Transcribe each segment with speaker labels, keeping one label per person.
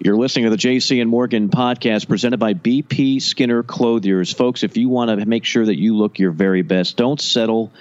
Speaker 1: You're listening to the JC and Morgan podcast presented by BP Skinner Clothiers. Folks, if you want to make sure that you look your very best, don't settle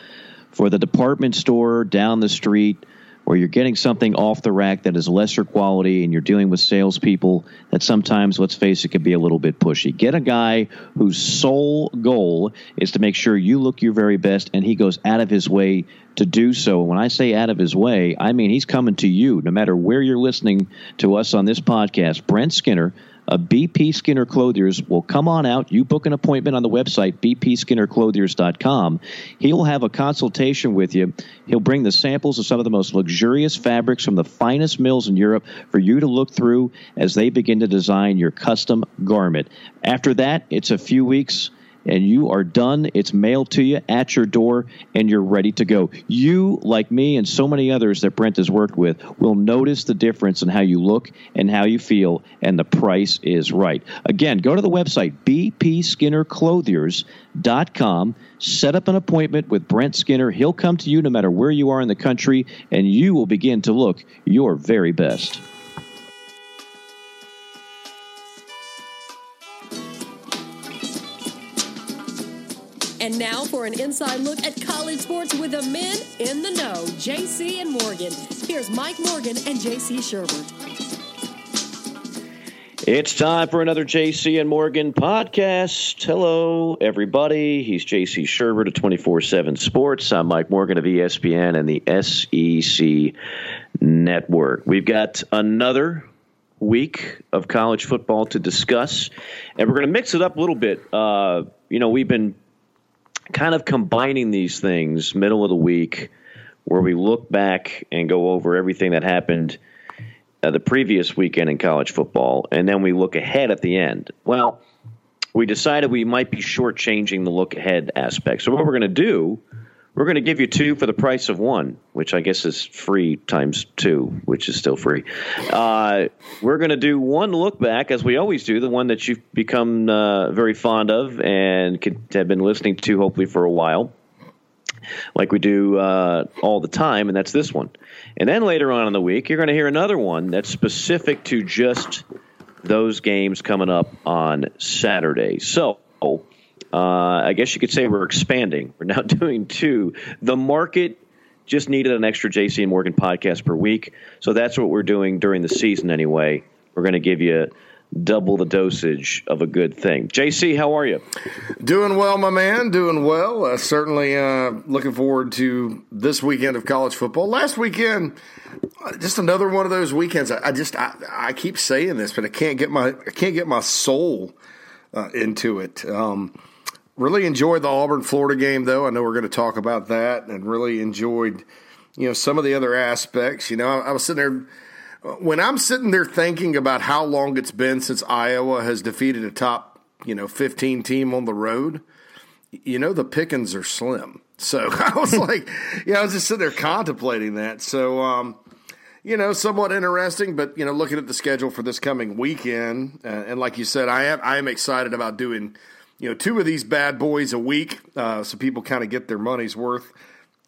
Speaker 1: for the department store down the street or you're getting something off the rack that is lesser quality and you're dealing with salespeople that sometimes, let's face it, can be a little bit pushy. Get a guy whose sole goal is to make sure you look your very best and he goes out of his way to do so. And When I say out of his way, I mean he's coming to you no matter where you're listening to us on this podcast. Brent Skinner Uh, a BP Skinner Clothiers will come on out. You book an appointment on the website, bpskinnerclothiers.com. He'll have a consultation with you. He'll bring the samples of some of the most luxurious fabrics from the finest mills in Europe for you to look through as they begin to design your custom garment. After that, it's a few weeks and you are done. It's mailed to you at your door, and you're ready to go. You, like me and so many others that Brent has worked with, will notice the difference in how you look and how you feel, and the price is right. Again, go to the website, bpskinnerclothiers.com. Set up an appointment with Brent Skinner. He'll come to you no matter where you are in the country, and you will begin to look your very best.
Speaker 2: And now for an inside look at college sports with the men in the know, JC and Morgan. Here's Mike Morgan and JC Shurburtt.
Speaker 1: It's time for another JC and Morgan podcast. Hello, everybody. He's JC Shurburtt of 24 7 Sports. I'm Mike Morgan of ESPN and the SEC Network. We've got another week of college football to discuss, and we're going to mix it up a little bit. Uh, you know, we've been kind of combining these things middle of the week where we look back and go over everything that happened uh, the previous weekend in college football, and then we look ahead at the end. Well, we decided we might be shortchanging the look ahead aspect. So, what we're going to do we're going to give you two for the price of one, which I guess is free times two, which is still free. Uh, we're going to do one look back, as we always do, the one that you've become uh, very fond of and could have been listening to hopefully for a while, like we do uh, all the time, and that's this one. And then later on in the week, you're going to hear another one that's specific to just those games coming up on Saturday. So, uh, I guess you could say we're expanding. We're now doing two. The market just needed an extra JC and Morgan podcast per week, so that's what we're doing during the season anyway. We're going to give you double the dosage of a good thing. JC, how are you?
Speaker 3: Doing well, my man. Doing well. Uh, certainly uh, looking forward to this weekend of college football. Last weekend, uh, just another one of those weekends. I, I just I, I, keep saying this, but I can't get my I can't get my soul uh, into it. Um, Really enjoyed the Auburn Florida game, though. I know we're going to talk about that, and really enjoyed, you know, some of the other aspects. You know, I, I was sitting there when I'm sitting there thinking about how long it's been since Iowa has defeated a top, you know, 15 team on the road. You know, the pickings are slim. So I was like, yeah, I was just sitting there contemplating that. So, um, you know, somewhat interesting, but you know, looking at the schedule for this coming weekend, uh, and like you said, I am I am excited about doing you know, two of these bad boys a week, uh, so people kind of get their money's worth.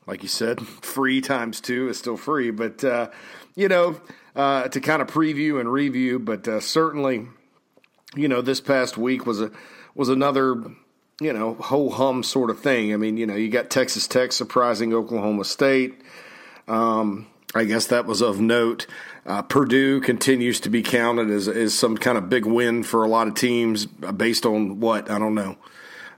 Speaker 3: Like you said, free times two is still free, but uh, you know, uh, to kind of preview and review. But uh, certainly, you know, this past week was a was another you know ho hum sort of thing. I mean, you know, you got Texas Tech surprising Oklahoma State. Um, I guess that was of note. Uh, Purdue continues to be counted as, as some kind of big win for a lot of teams based on what? I don't know.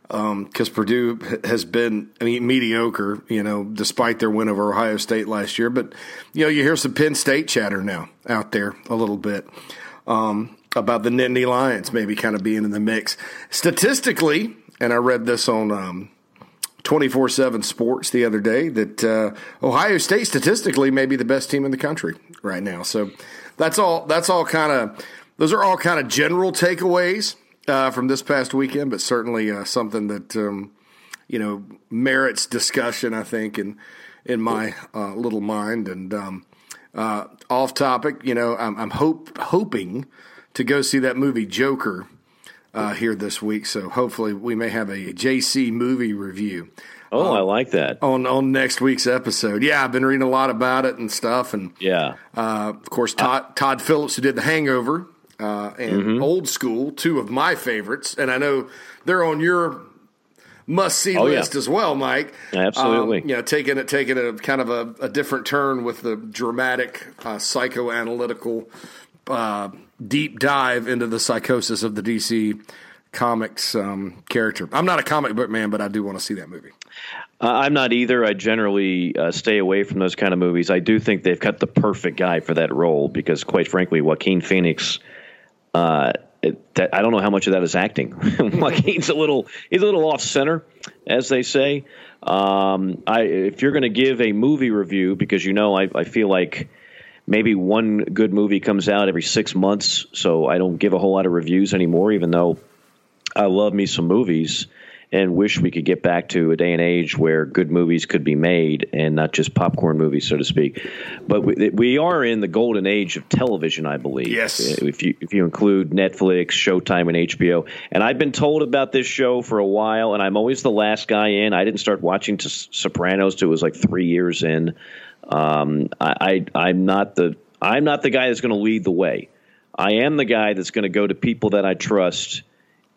Speaker 3: Because um, Purdue has been, I mean, mediocre, you know, despite their win over Ohio State last year. But, you know, you hear some Penn State chatter now out there a little bit um, about the Nittany Lions maybe kind of being in the mix. Statistically, and I read this on um, 24 7 Sports the other day that uh, Ohio State statistically may be the best team in the country right now. So that's all, that's all kind of, those are all kind of general takeaways uh, from this past weekend, but certainly uh, something that, um, you know, merits discussion, I think, in, in my uh, little mind. And um, uh, off topic, you know, I'm, I'm hope, hoping to go see that movie Joker uh, here this week. So hopefully we may have a JC movie review.
Speaker 1: Oh, um, I like that
Speaker 3: on on next week's episode. Yeah, I've been reading a lot about it and stuff, and
Speaker 1: yeah,
Speaker 3: uh, of course Todd Todd Phillips who did The Hangover uh, and mm-hmm. Old School, two of my favorites, and I know they're on your must see oh, list yeah. as well, Mike.
Speaker 1: Absolutely.
Speaker 3: Um, you know, taking it taking a kind of a, a different turn with the dramatic uh, psychoanalytical uh, deep dive into the psychosis of the DC comics um, character. I'm not a comic book man, but I do want to see that movie.
Speaker 1: Uh, I'm not either. I generally uh, stay away from those kind of movies. I do think they've got the perfect guy for that role because, quite frankly, Joaquin Phoenix. Uh, it, that, I don't know how much of that is acting. Joaquin's a little he's a little off center, as they say. Um, I if you're going to give a movie review, because you know I, I feel like maybe one good movie comes out every six months, so I don't give a whole lot of reviews anymore, even though I love me some movies and wish we could get back to a day and age where good movies could be made and not just popcorn movies, so to speak. But we, we are in the golden age of television, I believe.
Speaker 3: Yes.
Speaker 1: If you if you include Netflix, Showtime, and HBO. And I've been told about this show for a while, and I'm always the last guy in. I didn't start watching to Sopranos till it was like three years in. Um, I, I I'm not the I'm not the guy that's going to lead the way. I am the guy that's going to go to people that I trust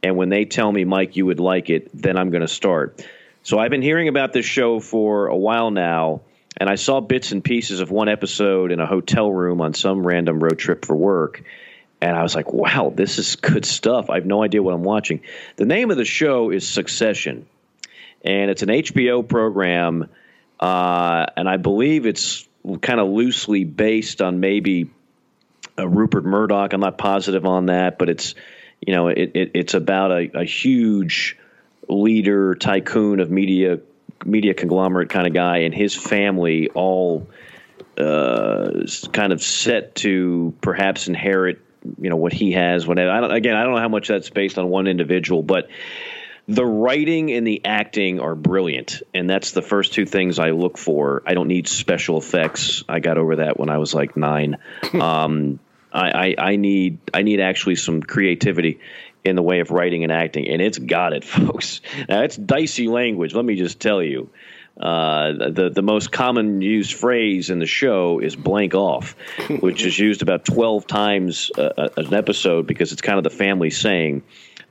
Speaker 1: and when they tell me, Mike, you would like it, then I'm going to start. So I've been hearing about this show for a while now, and I saw bits and pieces of one episode in a hotel room on some random road trip for work. And I was like, wow, this is good stuff. I have no idea what I'm watching. The name of the show is Succession, and it's an HBO program, uh, and I believe it's kind of loosely based on maybe uh, Rupert Murdoch. I'm not positive on that, but it's you know, it, it, it's about a, a, huge leader, tycoon of media, media conglomerate kind of guy, and his family all uh, kind of set to perhaps inherit, you know, what he has. Whatever. I don't, again, I don't know how much that's based on one individual, but the writing and the acting are brilliant, and that's the first two things I look for. I don't need special effects. I got over that when I was like nine. Um, I, I, I need I need actually some creativity in the way of writing and acting, and it's got it, folks. Now it's dicey language. Let me just tell you. Uh, the the most common used phrase in the show is blank off, which is used about twelve times uh, an episode because it's kind of the family saying.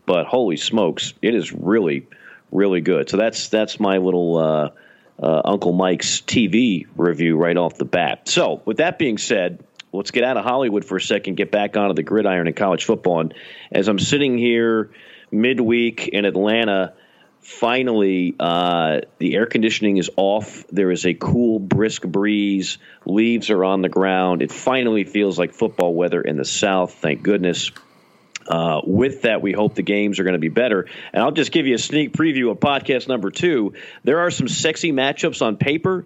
Speaker 1: But holy smokes, it is really really good. So that's that's my little uh, uh Uncle Mike's TV review right off the bat. So with that being said, let's get out of Hollywood for a second, get back onto the gridiron in college football. And as I'm sitting here midweek in Atlanta, finally uh, the air conditioning is off. There is a cool, brisk breeze. Leaves are on the ground. It finally feels like football weather in the South. Thank goodness. Uh, with that, we hope the games are going to be better. And I'll just give you a sneak preview of podcast number two. There are some sexy matchups on paper,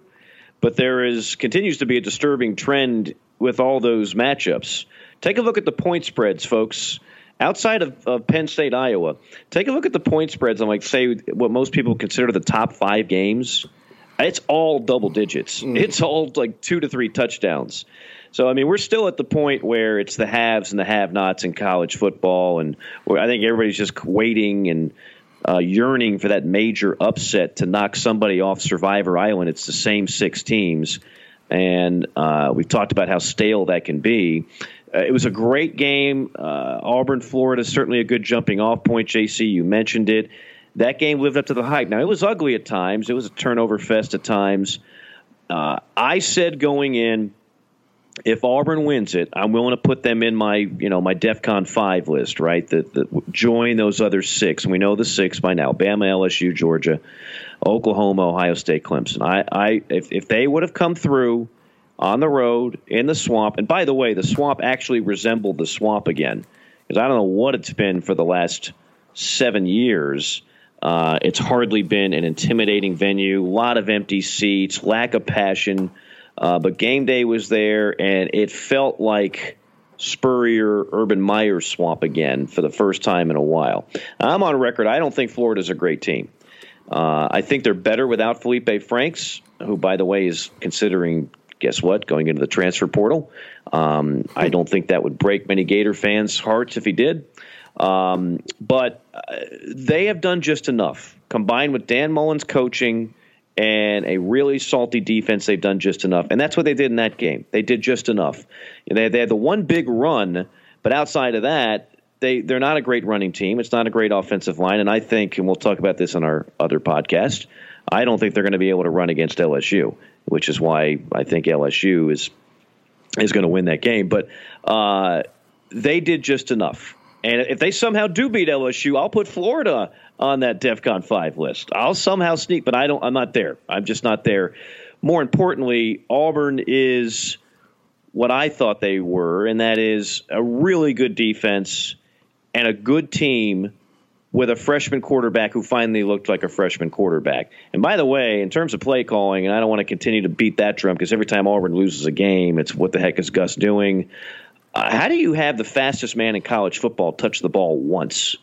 Speaker 1: but there is continues to be a disturbing trend with all those matchups. Take a look at the point spreads, folks. Outside of, of Penn State, Iowa, take a look at the point spreads on, like, say, what most people consider the top five games. It's all double digits. Mm. It's all like two to three touchdowns. So I mean, we're still at the point where it's the haves and the have-nots in college football, and I think everybody's just waiting and uh, yearning for that major upset to knock somebody off Survivor Island. It's the same six teams and uh, we've talked about how stale that can be. Uh, it was a great game. Uh, Auburn, Florida, certainly a good jumping off point. JC, you mentioned it. That game lived up to the hype. Now it was ugly at times. It was a turnover fest at times. Uh, I said going in, if Auburn wins it, I'm willing to put them in my, you know, my DEFCON five list, right? That join those other six. We know the six by now: Bama, LSU, Georgia. Oklahoma, Ohio State, Clemson. I, I if, if they would have come through on the road in the swamp, and by the way, the swamp actually resembled the swamp again because I don't know what it's been for the last seven years. Uh, it's hardly been an intimidating venue, a lot of empty seats, lack of passion. Uh, but game day was there, and it felt like Spurrier, Urban Meyer swamp again for the first time in a while. I'm on record. I don't think Florida's a great team. Uh, I think they're better without Felipe Franks, who, by the way, is considering, guess what, going into the transfer portal. Um, I don't think that would break many Gator fans' hearts if he did. Um, but uh, they have done just enough. Combined with Dan Mullen's coaching and a really salty defense, they've done just enough. And that's what they did in that game. They did just enough. They, they had the one big run But outside of that, they they're not a great running team. It's not a great offensive line, and I think, and we'll talk about this on our other podcast. I don't think they're going to be able to run against LSU, which is why I think LSU is is going to win that game. But uh, they did just enough. And if they somehow do beat LSU, I'll put Florida on that DEFCON five list. I'll somehow sneak, but I don't. I'm not there. I'm just not there. More importantly, Auburn is what I thought they were, and that is a really good defense and a good team with a freshman quarterback who finally looked like a freshman quarterback. And by the way, in terms of play calling, and I don't want to continue to beat that drum because every time Auburn loses a game, it's what the heck is Gus doing? Uh, how do you have the fastest man in college football touch the ball once?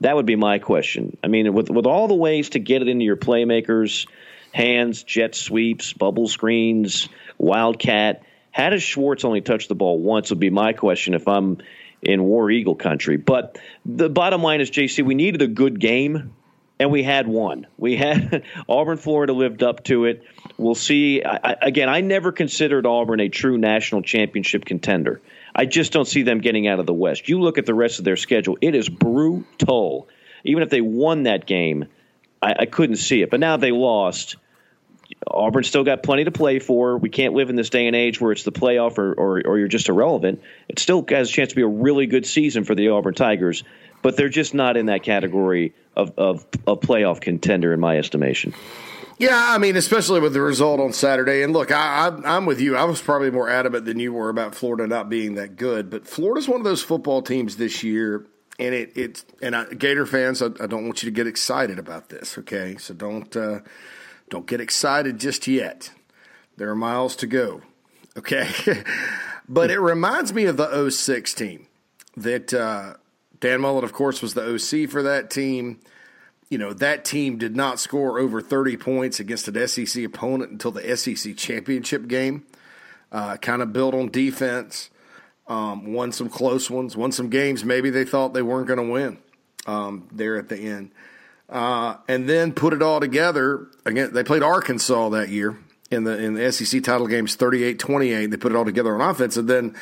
Speaker 1: That would be my question. I mean, with with all the ways to get it into your playmakers' hands, jet sweeps, bubble screens, wildcat. How does Schwartz only touch the ball once? Would be my question if I'm in War Eagle country. But the bottom line is, JC, we needed a good game, and we had one. We had Auburn, Florida lived up to it. We'll see. I, again, I never considered Auburn a true national championship contender. I just don't see them getting out of the West. You look at the rest of their schedule, it is brutal. Even if they won that game, I, I couldn't see it. But now they lost. Auburn still got plenty to play for. We can't live in this day and age where it's the playoff or, or, or, you're just irrelevant. It still has a chance to be a really good season for the Auburn Tigers, but they're just not in that category of, of a playoff contender, in my estimation.
Speaker 3: Yeah, I mean, especially with the result on Saturday. And look, I, I, I'm with you. I was probably more adamant than you were about Florida not being that good. But Florida's one of those football teams this year, and it it's and I, Gator fans, I, I, don't want you to get excited about this. Okay, so don't uh, don't get excited just yet. There are miles to go. Okay, but it reminds me of the 06 team that uh, Dan Mullen, of course, was the OC for that team you know, that team did not score over 30 points against an SEC opponent until the SEC championship game. Uh, kind of built on defense, um, won some close ones, won some games maybe they thought they weren't going to win um, there at the end. Uh, and then put it all together. Again, they played Arkansas that year in the in the SEC title games 38-28. They put it all together on offense. And then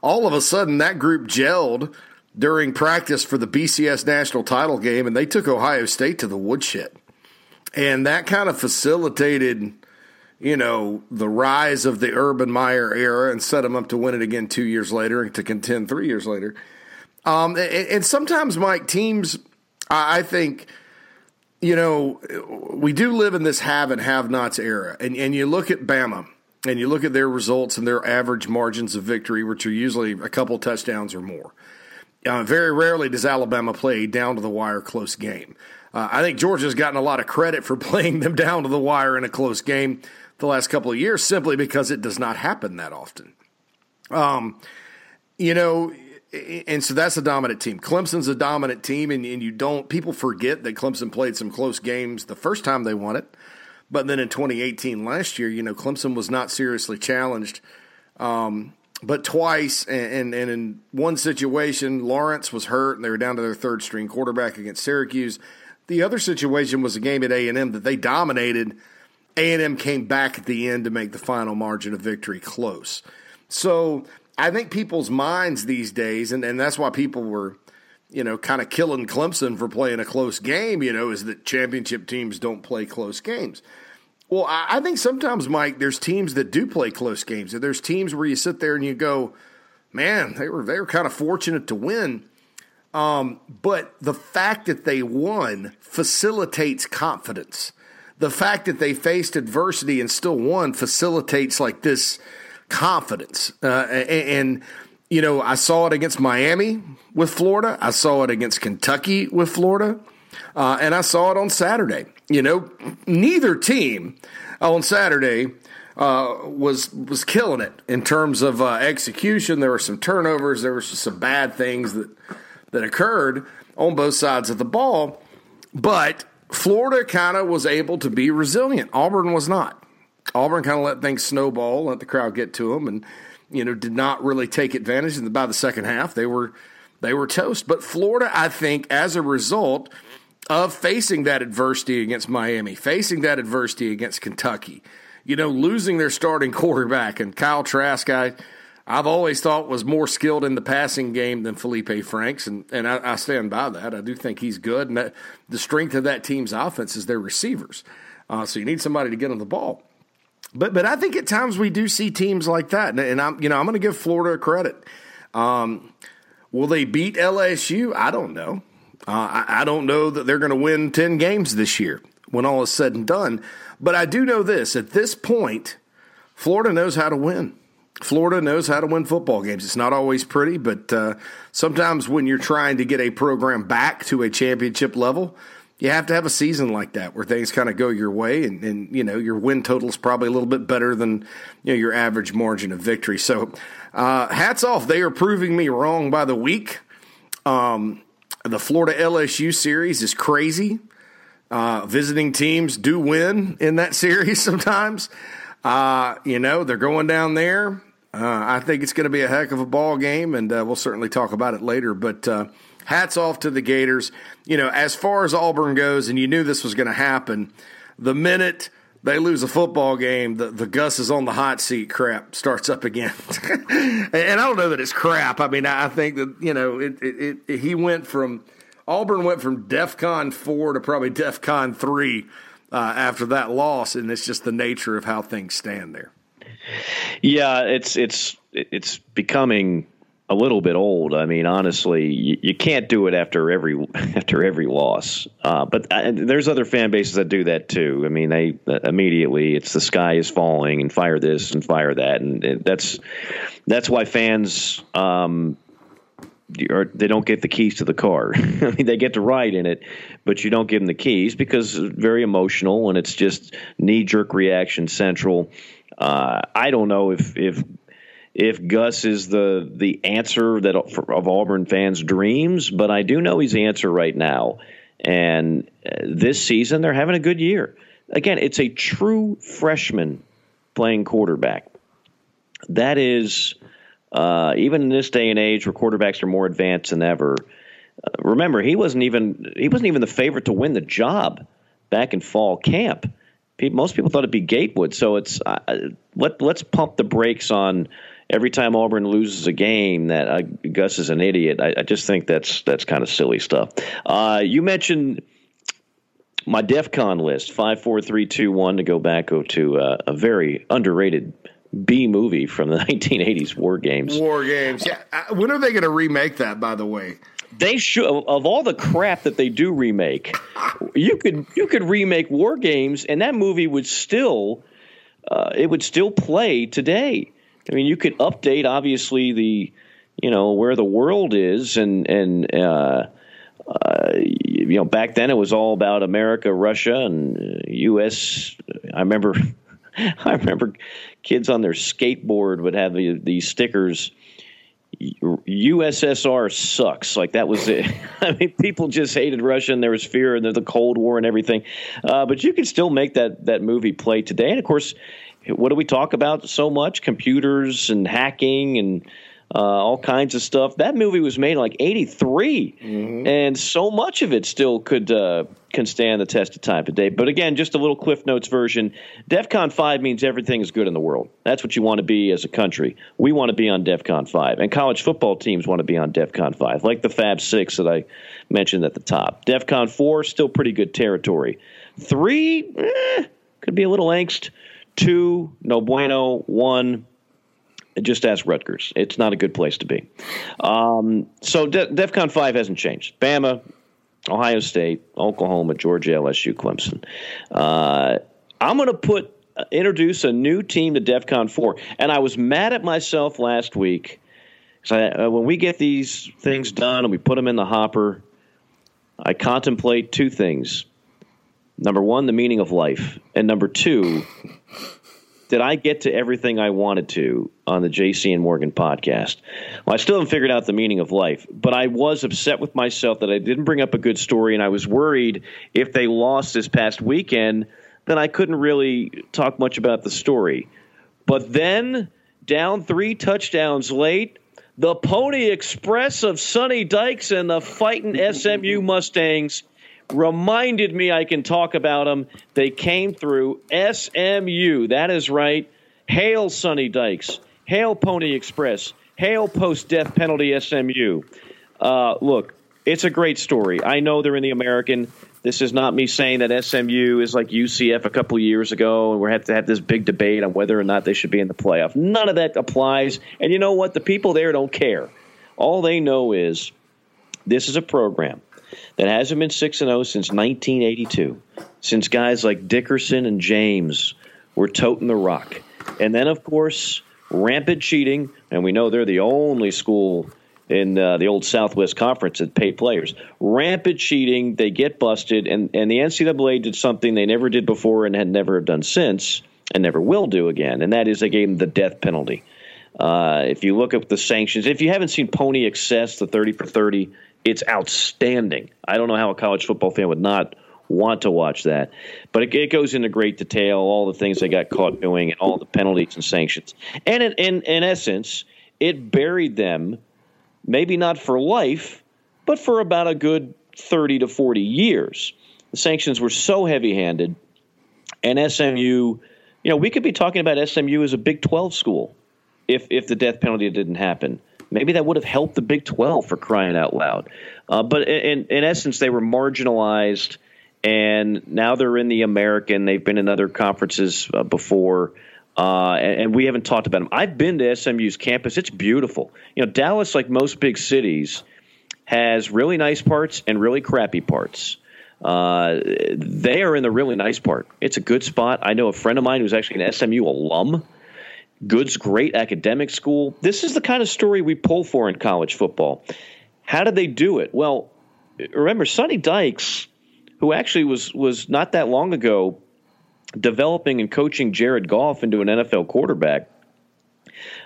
Speaker 3: all of a sudden that group gelled – during practice for the BCS national title game, and they took Ohio State to the woodshed. And that kind of facilitated, you know, the rise of the Urban Meyer era and set them up to win it again two years later and to contend three years later. Um, and, and sometimes, Mike, teams, I think, you know, we do live in this have and have nots era. And, and you look at Bama and you look at their results and their average margins of victory, which are usually a couple touchdowns or more. Uh, very rarely does Alabama play down to the wire close game. Uh, I think Georgia's gotten a lot of credit for playing them down to the wire in a close game the last couple of years simply because it does not happen that often. Um, you know, and so that's a dominant team. Clemson's a dominant team, and, and you don't, people forget that Clemson played some close games the first time they won it. But then in 2018, last year, you know, Clemson was not seriously challenged. Um, but twice, and, and, in one situation, Lawrence was hurt, and they were down to their third string quarterback against Syracuse. The other situation was a game at A and M that they dominated. A and M came back at the end to make the final margin of victory close. So I think people's minds these days, and, and that's why people were, you know, kind of killing Clemson for playing a close game. You know, is that championship teams don't play close games. Well, I think sometimes, Mike, there's teams that do play close games. There's teams where you sit there and you go, man, they were they were kind of fortunate to win. Um, but the fact that they won facilitates confidence. The fact that they faced adversity and still won facilitates like this confidence. Uh, and, and, you know, I saw it against Miami with Florida. I saw it against Kentucky with Florida. Uh, and I saw it on Saturday. You know, neither team on Saturday uh, was was killing it in terms of uh, execution. There were some turnovers. There were some bad things that that occurred on both sides of the ball. But Florida kind of was able to be resilient. Auburn was not. Auburn kind of let things snowball, let the crowd get to them, and you know did not really take advantage. And by the second half, they were they were toast. But Florida, I think, as a result of facing that adversity against Miami, facing that adversity against Kentucky, you know, losing their starting quarterback and Kyle Trask, I, I've always thought was more skilled in the passing game than Felipe Franks, and, and I, I stand by that. I do think he's good, and that, the strength of that team's offense is their receivers. Uh, so you need somebody to get on the ball. But but I think at times we do see teams like that, and, and I'm you know I'm going to give Florida credit. Um, will they beat LSU? I don't know. Uh, I, I don't know that they're going to win ten games this year when all is said and done. But I do know this: at this point, Florida knows how to win. Florida knows how to win football games. It's not always pretty, but uh, sometimes when you're trying to get a program back to a championship level, you have to have a season like that where things kind of go your way, and, and you know your win total is probably a little bit better than you know your average margin of victory. So, uh, hats off, they are proving me wrong by the week. Um, the Florida LSU series is crazy. Uh, visiting teams do win in that series sometimes. Uh, you know, they're going down there. Uh, I think it's going to be a heck of a ball game, and uh, we'll certainly talk about it later. But uh, hats off to the Gators. You know, as far as Auburn goes, and you knew this was going to happen, the minute they lose a football game, the, the Gus is on the hot seat crap starts up again. and I don't know that it's crap. I mean, I think that, you know, it, it, it, he went from, Auburn went from DEF CON 4 to probably DEF CON 3 uh, after that loss, and it's just the nature of how things stand there.
Speaker 1: Yeah, it's it's it's becoming a little bit old. I mean, honestly, you, you can't do it after every after every loss. Uh, but uh, there's other fan bases that do that too. I mean, they uh, immediately it's the sky is falling and fire this and fire that, and that's that's why fans um, or they don't get the keys to the car. I mean, they get to ride in it, but you don't give them the keys because it's very emotional and it's just knee jerk reaction central. Uh, I don't know if if if Gus is the the answer that of Auburn fans' dreams, but I do know he's the answer right now. And uh, this season, they're having a good year. Again, it's a true freshman playing quarterback. That is uh, even in this day and age where quarterbacks are more advanced than ever. Uh, remember, he wasn't even he wasn't even the favorite to win the job back in fall camp. People, most people thought it'd be Gatewood. So it's uh, let let's pump the brakes on every time Auburn loses a game that uh, Gus is an idiot. I, I, just think that's that's kind of silly stuff. Uh, you mentioned my DEF CON list five, four, three, two, one to go back to uh, a very underrated B movie from the 1980s War Games.
Speaker 3: War Games. Yeah. Uh, when are they going to remake that? By the way,
Speaker 1: they should. Of all the crap that they do remake, you could you could remake War Games, and that movie would still uh, it would still play today. I mean, you could update obviously the you know where the world is and and. Uh, uh, you know, back then it was all about America, Russia, and U.S. I remember, I remember kids on their skateboard would have the, these stickers. USSR sucks. Like that was it. I mean, people just hated Russia, and there was fear, and there's the Cold War and everything. Uh, but you can still make that that movie play today. And of course, what do we talk about so much? Computers and hacking and uh, all kinds of stuff. That movie was made in like '83, mm-hmm. and so much of it still could uh, can stand the test of time today. But again, just a little Cliff Notes version. DEFCON 5 means everything is good in the world. That's what you want to be as a country. We want to be on DEFCON 5, and college football teams want to be on DEFCON 5, like the Fab Six that I mentioned at the top. DEFCON 4 still pretty good territory. Three eh, could be a little angst. Two, no bueno. One, just ask Rutgers. It's not a good place to be. Um, so De- DEFCON 5 hasn't changed. Bama, Ohio State, Oklahoma, Georgia, LSU, Clemson. Uh, I'm going to put uh, introduce a new team to DEFCON 4. And I was mad at myself last week. So uh, when we get these things done and we put them in the hopper, I contemplate two things. Number one, the meaning of life. And number two, did I get to everything I wanted to on the JC and Morgan podcast? Well, I still haven't figured out the meaning of life, but I was upset with myself that I didn't bring up a good story, and I was worried if they lost this past weekend, then I couldn't really talk much about the story. But then, down three touchdowns late, the Pony Express of Sonny Dykes and the fighting SMU Mustangs reminded me I can talk about them. They came through SMU. That is right. Hail, Sonny Dykes. Hail Pony Express. Hail post death penalty SMU. Uh, look, it's a great story. I know they're in the American. This is not me saying that SMU is like UCF a couple years ago, and we have to have this big debate on whether or not they should be in the playoff. None of that applies. And you know what? The people there don't care. All they know is this is a program that hasn't been 6 and 0 since 1982, since guys like Dickerson and James were toting the rock. And then, of course, rampant cheating, and we know they're the only school in uh, the old Southwest Conference that paid players. Rampant cheating, they get busted, and, and the NCAA did something they never did before and had never done since, and never will do again, and that is they gave them the death penalty. Uh, if you look at the sanctions, if you haven't seen Pony Excess, the 30 for 30, it's outstanding. I don't know how a college football fan would not want to watch that. But it, it, goes into great detail, all the things they got caught doing, and all the penalties and sanctions. And in, in, in essence, it buried them maybe not for life, but for about a good 30 to 40 years. The sanctions were so heavy handed, and SMU, you know, we could be talking about SMU as a Big 12 school if, if the death penalty didn't happen. Maybe that would have helped the Big 12 for crying out loud. Uh, but in, in essence, they were marginalized, and now they're in the American. They've been in other conferences uh, before. Uh, and, and, we haven't talked about them. I've been to SMU's campus. It's beautiful. You know, Dallas, like most big cities, has really nice parts and really crappy parts. Uh, they are in the really nice part. It's a good spot. I know a friend of mine who's actually an SMU alum. Good's great academic school. This is the kind of story we pull for in college football. How did they do it? Well, remember Sonny Dykes, who actually was was not that long ago developing and coaching Jared Goff into an NFL quarterback.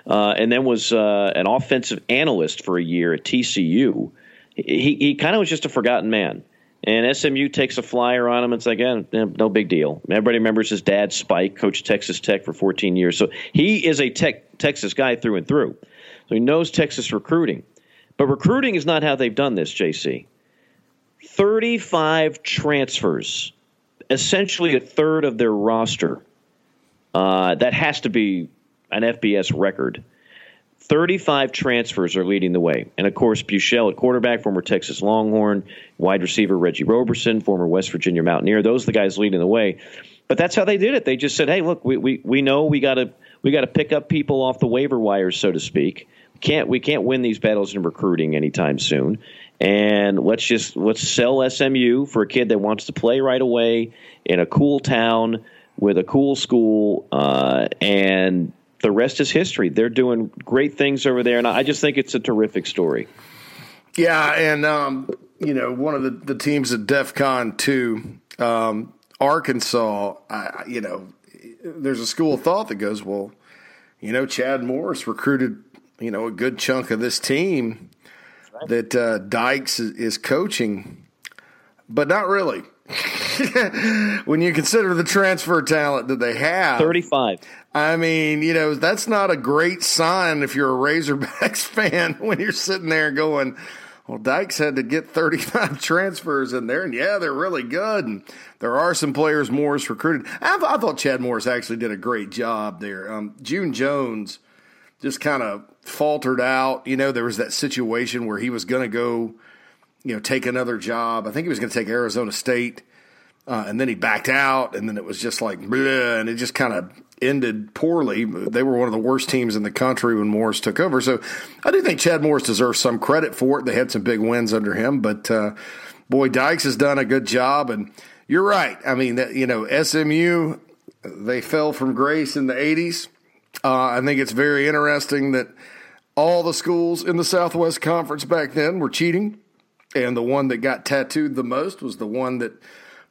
Speaker 1: Uh, and then was uh, an offensive analyst for a year at TCU. He, he kind of was just a forgotten man. And SMU takes a flyer on him. It's like, eh, no big deal. Everybody remembers his dad, Spike, coached Texas Tech for 14 years. So he is a tech, Texas guy through and through. So he knows Texas recruiting. But recruiting is not how they've done this, JC. 35 transfers essentially a third of their roster. Uh, that has to be an FBS record. 35 transfers are leading the way. And of course, Buechele at quarterback, former Texas Longhorn, wide receiver Reggie Roberson, former West Virginia Mountaineer. Those are the guys leading the way. But that's how they did it. They just said, hey, look, we, we, we know we got to we got to pick up people off the waiver wires, so to speak. We can't we can't win these battles in recruiting anytime soon and let's just let's sell SMU for a kid that wants to play right away in a cool town with a cool school, uh, and the rest is history. They're doing great things over there, and I just think it's a terrific story.
Speaker 3: Yeah, and um, you know, one of the, the teams at DEF CON two, um, Arkansas. I, you know, there's a school of thought that goes, well, you know, Chad Morris recruited, you know, a good chunk of this team that uh, Dykes is coaching, but not really. when you consider the transfer talent that they have,
Speaker 1: 35.
Speaker 3: I mean, you know, that's not a great sign if you're a Razorbacks fan when you're sitting there going, well, Dykes had to get 35 transfers in there, and yeah, they're really good. And there are some players Morris recruited. I, I thought Chad Morris actually did a great job there. Um, June Jones just kind of faltered out. You know, there was that situation where he was going to go, you know, take another job. I think he was going to take Arizona State, uh, and then he backed out, and then it was just like, bleh, and it just kind of ended poorly. They were one of the worst teams in the country when Morris took over. So I do think Chad Morris deserves some credit for it. They had some big wins under him, but uh, boy, Dykes has done a good job. And you're right. I mean, you know, SMU, they fell from grace in the 80s. Uh, I think it's very interesting that all the schools in the Southwest Conference back then were cheating, and the one that got tattooed the most was the one that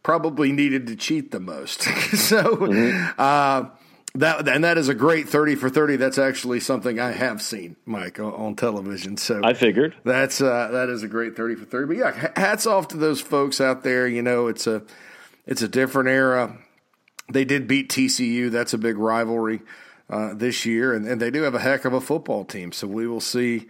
Speaker 3: probably needed to cheat the most. so, mm-hmm. uh, that and that is a great thirty for thirty. That's actually something I have seen, Mike, on, on television. So
Speaker 1: I figured
Speaker 3: that's uh, that is a great thirty for thirty. But yeah, hats off to those folks out there. You know, it's a it's a different era. They did beat TCU. That's a big rivalry uh, this year, and, and they do have a heck of a football team. So we will see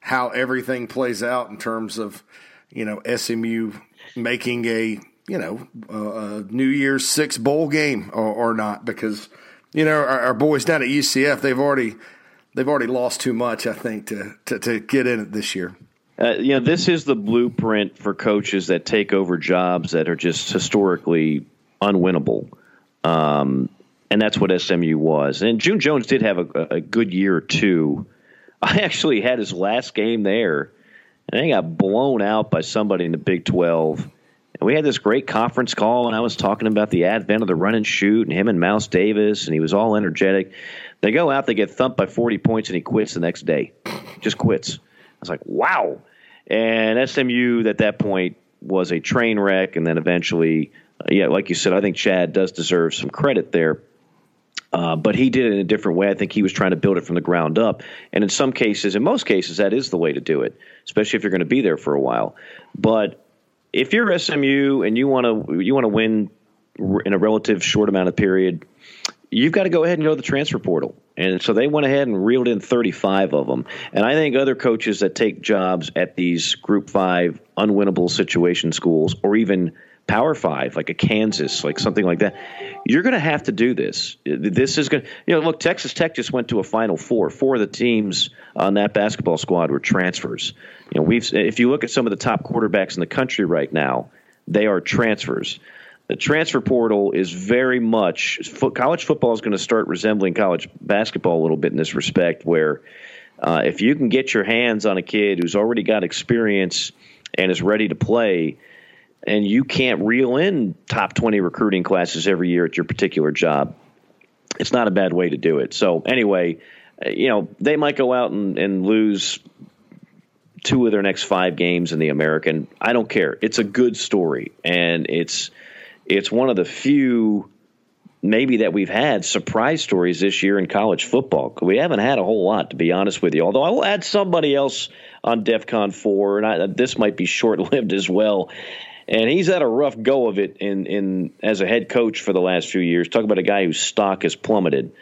Speaker 3: how everything plays out in terms of you know SMU making a you know a New Year's Six bowl game or, or not because you know our, our, boys down at UCF they've already they've already lost too much, I think, to to, to get in it this year.
Speaker 1: Uh, you know, this is the blueprint for coaches that take over jobs that are just historically unwinnable. Um, and that's what SMU was. And June Jones did have a, a good year, too. I actually had his last game there, and he got blown out by somebody in the Big 12. And we had this great conference call, and I was talking about the advent of the run and shoot, and him and Mouse Davis, and he was all energetic. They go out, they get thumped by 40 points, and he quits the next day. Just quits. I was like, wow. And SMU at that point was a train wreck, and then eventually, uh, yeah, like you said, I think Chad does deserve some credit there. Uh, but he did it in a different way. I think he was trying to build it from the ground up. And in some cases, in most cases, that is the way to do it, especially if you're going to be there for a while. But if you're SMU and you want to you want to win in a relative short amount of period, you've got to go ahead and go to the transfer portal. And so they went ahead and reeled in 35 of them. And I think other coaches that take jobs at these Group Five unwinnable situation schools, or even Power Five, like a Kansas, like something like that. You're going to have to do this. This is going to, you know, look, Texas Tech just went to a Final Four. Four of the teams on that basketball squad were transfers. You know, we've, if you look at some of the top quarterbacks in the country right now, they are transfers. The transfer portal is very much college football is going to start resembling college basketball a little bit in this respect, where uh, if you can get your hands on a kid who's already got experience and is ready to play and you can't reel in top 20 recruiting classes every year at your particular job, it's not a bad way to do it. So, anyway, uh, you know, they might go out and, and lose two of their next five games in the American. I don't care. It's a good story, and it's it's one of the few maybe that we've had surprise stories this year in college football. We haven't had a whole lot, to be honest with you. Although I will add somebody else on DEF CON 4, and I, this might be short lived as well and he's had a rough go of it in in as a head coach for the last few years. Talk about a guy whose stock has plummeted.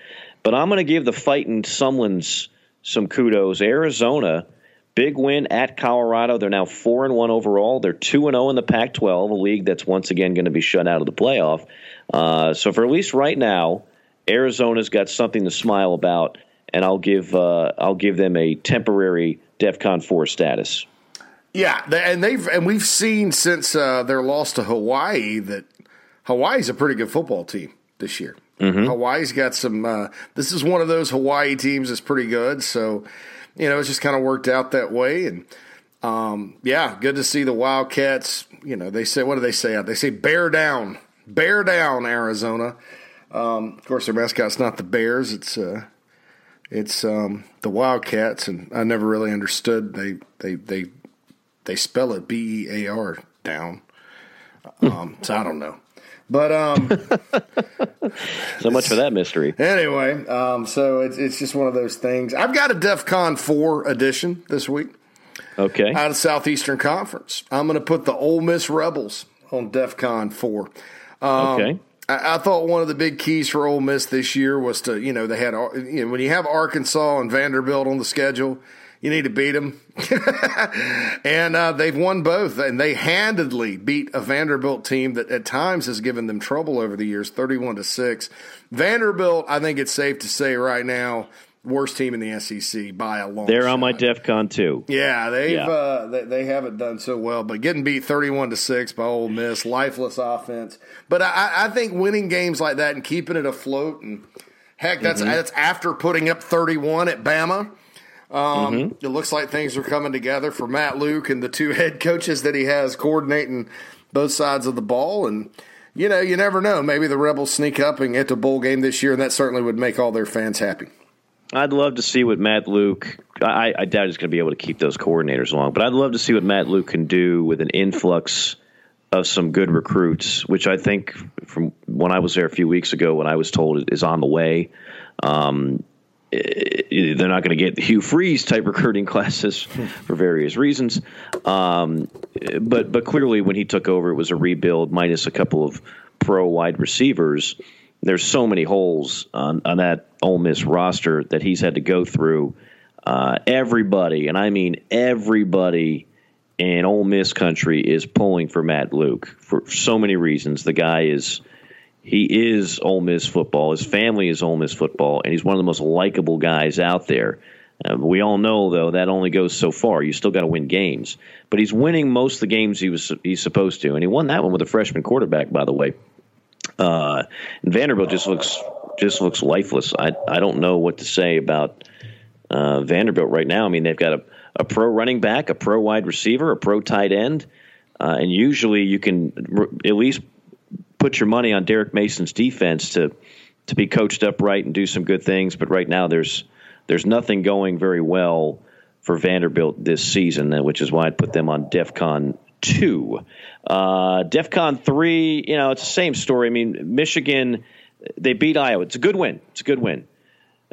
Speaker 1: But I'm going to give the fighting Sumlins some kudos. Arizona, big win at Colorado. They're now four and one overall. They're two and zero oh in the Pac-12, a league that's once again going to be shut out of the playoff. Uh, so for at least right now, Arizona's got something to smile about, and I'll give uh, I'll give them a temporary DEFCON four status.
Speaker 3: Yeah, and they've and we've seen since uh, their loss to Hawaii that Hawaii's a pretty good football team this year. Mm-hmm. Hawaii's got some. Uh, this is one of those Hawaii teams that's pretty good. So, you know, it's just kind of worked out that way. And um, yeah, good to see the Wildcats. You know, they say what do they say? They say bear down, bear down, Arizona. Um, of course, their mascot's not the Bears. It's uh, it's um, the Wildcats, and I never really understood. They they they they spell it B E A R down. Um, so I don't know. But um,
Speaker 1: so much for that mystery.
Speaker 3: Anyway, um, so it's it's just one of those things. I've got a DEF CON four edition this week.
Speaker 1: Okay.
Speaker 3: Out of Southeastern Conference, I'm going to put the Ole Miss Rebels on DEF CON four. Um, okay. I, I, thought one of the big keys for Ole Miss this year was to you know they had you know when you have Arkansas and Vanderbilt on the schedule you need to beat them. and uh, they've won both, and they handedly beat a Vanderbilt team that at times has given them trouble over the years, thirty-one to six. Vanderbilt, I think it's safe to say right now, worst team in the SEC by a long.
Speaker 1: They're
Speaker 3: shot.
Speaker 1: on my DEF CON too.
Speaker 3: Yeah, they've yeah. Uh, they, they, haven't done so well, but getting beat thirty-one to six by Ole Miss, lifeless offense. But I, I think winning games like that and keeping it afloat and. Heck, that's mm-hmm. that's after putting up 31 at Bama. Um, mm-hmm. It looks like things are coming together for Matt Luke and the two head coaches that he has coordinating both sides of the ball. And, you know, you never know. Maybe the Rebels sneak up and get to bowl game this year, and that certainly would make all their fans happy.
Speaker 1: I'd love to see what Matt Luke. I, I doubt he's going to be able to keep those coordinators along, but I'd love to see what Matt Luke can do with an influx of some good recruits, which I think from when I was there a few weeks ago, when I was told is on the way. Um, they're not going to get the Hugh Freeze type recruiting classes for various reasons. Um, but but clearly, when he took over, it was a rebuild minus a couple of pro wide receivers. There's so many holes on, on that Ole Miss roster that he's had to go through. Uh, everybody, and I mean everybody in Ole Miss country, is pulling for Matt Luke for so many reasons. The guy is he is Ole Miss football. His family is Ole Miss football, and he's one of the most likable guys out there. Uh, we all know, though, that only goes so far. You still got to win games, but he's winning most of the games he was he's supposed to, and he won that one with a freshman quarterback, by the way. Uh, and Vanderbilt just looks just looks lifeless. I I don't know what to say about uh, Vanderbilt right now. I mean, they've got a, a pro running back, a pro wide receiver, a pro tight end, uh, and usually you can at least put your money on Derek Mason's defense to to be coached up right and do some good things. But right now, there's there's nothing going very well for Vanderbilt this season, which is why I'd put them on DEFCON two. Uh, DEFCON three, you know, it's the same story. I mean, Michigan, they beat Iowa. It's a good win. It's a good win.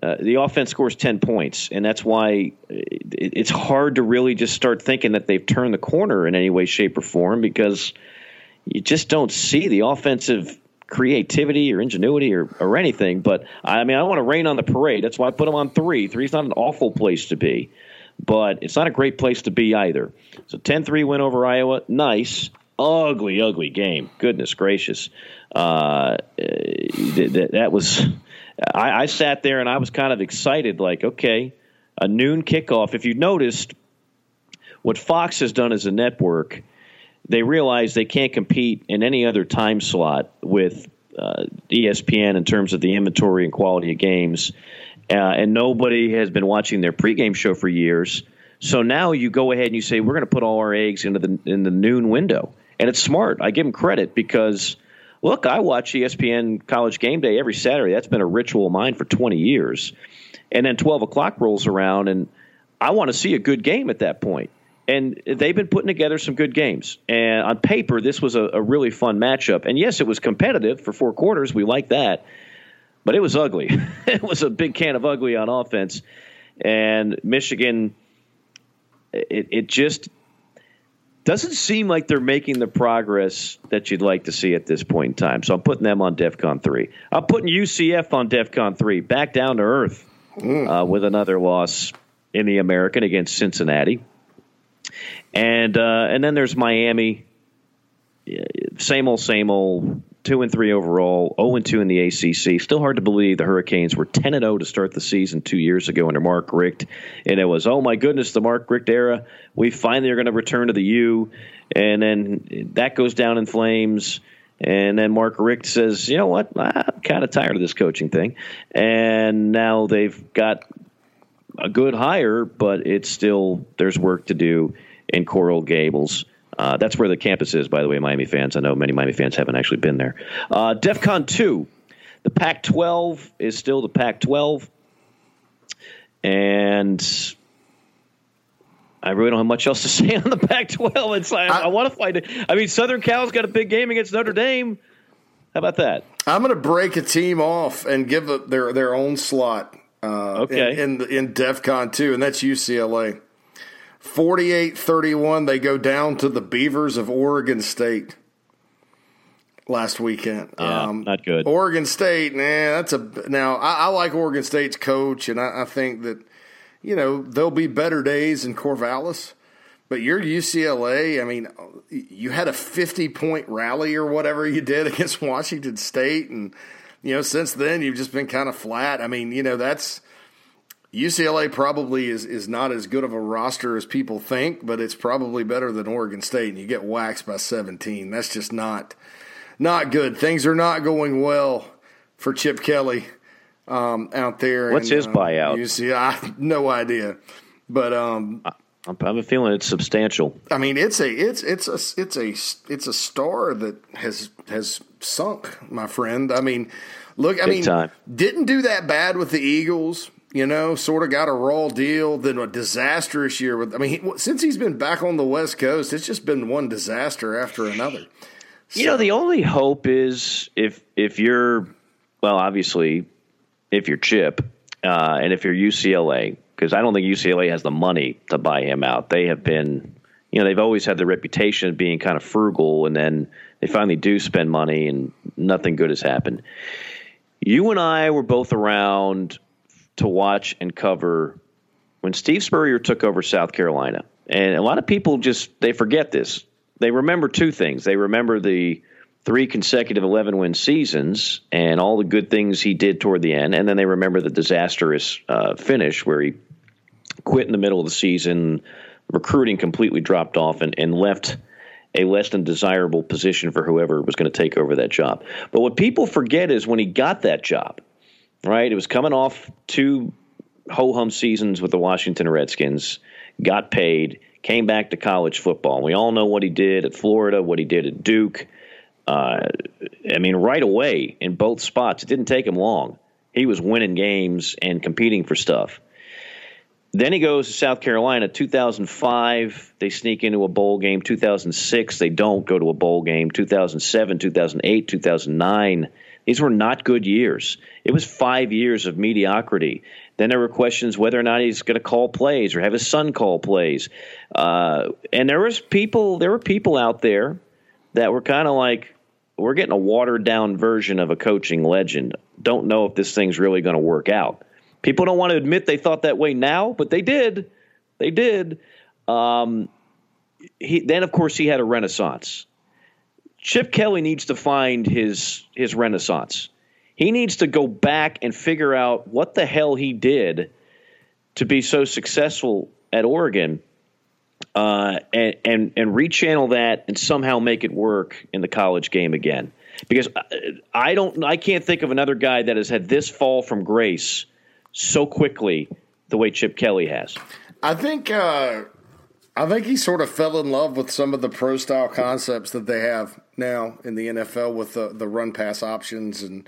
Speaker 1: Uh, the offense scores 10 points, and that's why it's hard to really just start thinking that they've turned the corner in any way, shape, or form because you just don't see the offensive creativity or ingenuity or, or anything. But I mean, I don't want to rain on the parade. That's why I put them on three. Three's not an awful place to be, but it's not a great place to be either. So 10 3 win over Iowa. Nice. Ugly, ugly game. Goodness gracious. Uh, that, that was. I, I sat there and I was kind of excited, like, okay, a noon kickoff. If you noticed, what Fox has done as a network they realize they can't compete in any other time slot with uh, ESPN in terms of the inventory and quality of games. Uh, and nobody has been watching their pregame show for years. So now you go ahead and you say we're going to put all our eggs into the in the noon window, and it's smart. I give them credit because look, I watch ESPN College Game Day every Saturday. That's been a ritual of mine for 20 years. And then 12 o'clock rolls around, and I want to see a good game at that point and they've been putting together some good games. And on paper, this was a, a, really fun matchup. And yes, it was competitive for four quarters. We like that, but it was ugly. it was a big can of ugly on offense. And Michigan, it, it just doesn't seem like they're making the progress that you'd like to see at this point in time. So I'm putting them on DEFCON three. I'm putting UCF on DEFCON three, back down to earth mm. uh, with another loss in the American against Cincinnati. And uh, and then there's Miami, same old, same old. Two and three overall, zero oh and two in the ACC. Still hard to believe the Hurricanes were ten and zero oh to start the season two years ago under Mark Richt, and it was oh my goodness the Mark Richt era. We finally are going to return to the U, and then that goes down in flames. And then Mark Richt says, you know what, I'm kind of tired of this coaching thing. And now they've got a good hire, but it's still there's work to do in Coral Gables. Uh, that's where the campus is, by the way, Miami fans. I know many Miami fans haven't actually been there. Uh, DEF CON 2, the Pac 12 is still the Pac 12. And I really don't have much else to say on the Pac 12. It's like, I, I want to find it. I mean, Southern Cal's got a big game against Notre Dame. How about that?
Speaker 3: I'm going to break a team off and give a, their their own slot. Uh, okay. In, in, in DEF CON 2, and that's UCLA. 48 31, they go down to the Beavers of Oregon State last weekend.
Speaker 1: Yeah, um, not good.
Speaker 3: Oregon State, man, that's a. Now, I, I like Oregon State's coach, and I, I, think that, you know, there'll be better days in Corvallis. But you're UCLA. I mean, you had a 50 point rally or whatever you did against Washington State. And, you know, since then, you've just been kind of flat. I mean, you know, that's UCLA probably is, is not as good of a roster as people think, but it's probably better than Oregon State, and you get waxed by 17. That's just not not good. Things are not going well for Chip Kelly um, out there.
Speaker 1: What's his
Speaker 3: uh,
Speaker 1: buyout?
Speaker 3: UCLA, I no idea, but um,
Speaker 1: I'm, I'm feeling it's substantial.
Speaker 3: I mean, it's a it's it's a it's a it's a star that has has sunk, my friend. I mean, look, I Big mean, time. didn't do that bad with the Eagles you know, sort of got a raw deal, then a disastrous year with. I mean, he, since he's been back on the West Coast, it's just been one disaster after another.
Speaker 1: So. You know, the only hope is if if you're, well, obviously, if you're Chip, uh, and if you're UCLA, because I don't think UCLA has the money to buy him out. They have been, you know, they've always had the reputation of being kind of frugal, and then they finally do spend money, and nothing good has happened. You and I were both around to watch and cover when Steve Spurrier took over South Carolina. And a lot of people just they forget this. They remember two things. They remember the three consecutive 11 win seasons and all the good things he did toward the end. And then they remember the disastrous uh, finish where he quit in the middle of the season, recruiting completely dropped off, and, and left a less than desirable position for whoever was going to take over that job. But what people forget is when he got that job, right? It was coming off two ho hum seasons with the Washington Redskins, got paid, came back to college football. We all know what he did at Florida, what he did at Duke. Uh, I mean, right away in both spots, it didn't take him long. He was winning games and competing for stuff. Then he goes to South Carolina. 2005, they sneak into a bowl game. 2006, they don't go to a bowl game. 2007, 2008, 2009, these were not good years. It was five years of mediocrity. Then there were questions whether or not he's going to call plays or have his son call plays. Uh, and there was people, there were people out there that were kind of like, we're getting a watered down version of a coaching legend. Don't know if this thing's really going to work out. People don't want to admit they thought that way now, but they did. They did. Um, he, then, of course, he had a renaissance. Chip Kelly needs to find his his renaissance. He needs to go back and figure out what the hell he did to be so successful at Oregon, uh, and and and rechannel that and somehow make it work in the college game again. Because I don't, I can't think of another guy that has had this fall from grace so quickly the way Chip Kelly has.
Speaker 3: I think uh, I think he sort of fell in love with some of the pro style concepts that they have now in the NFL with the the run pass options and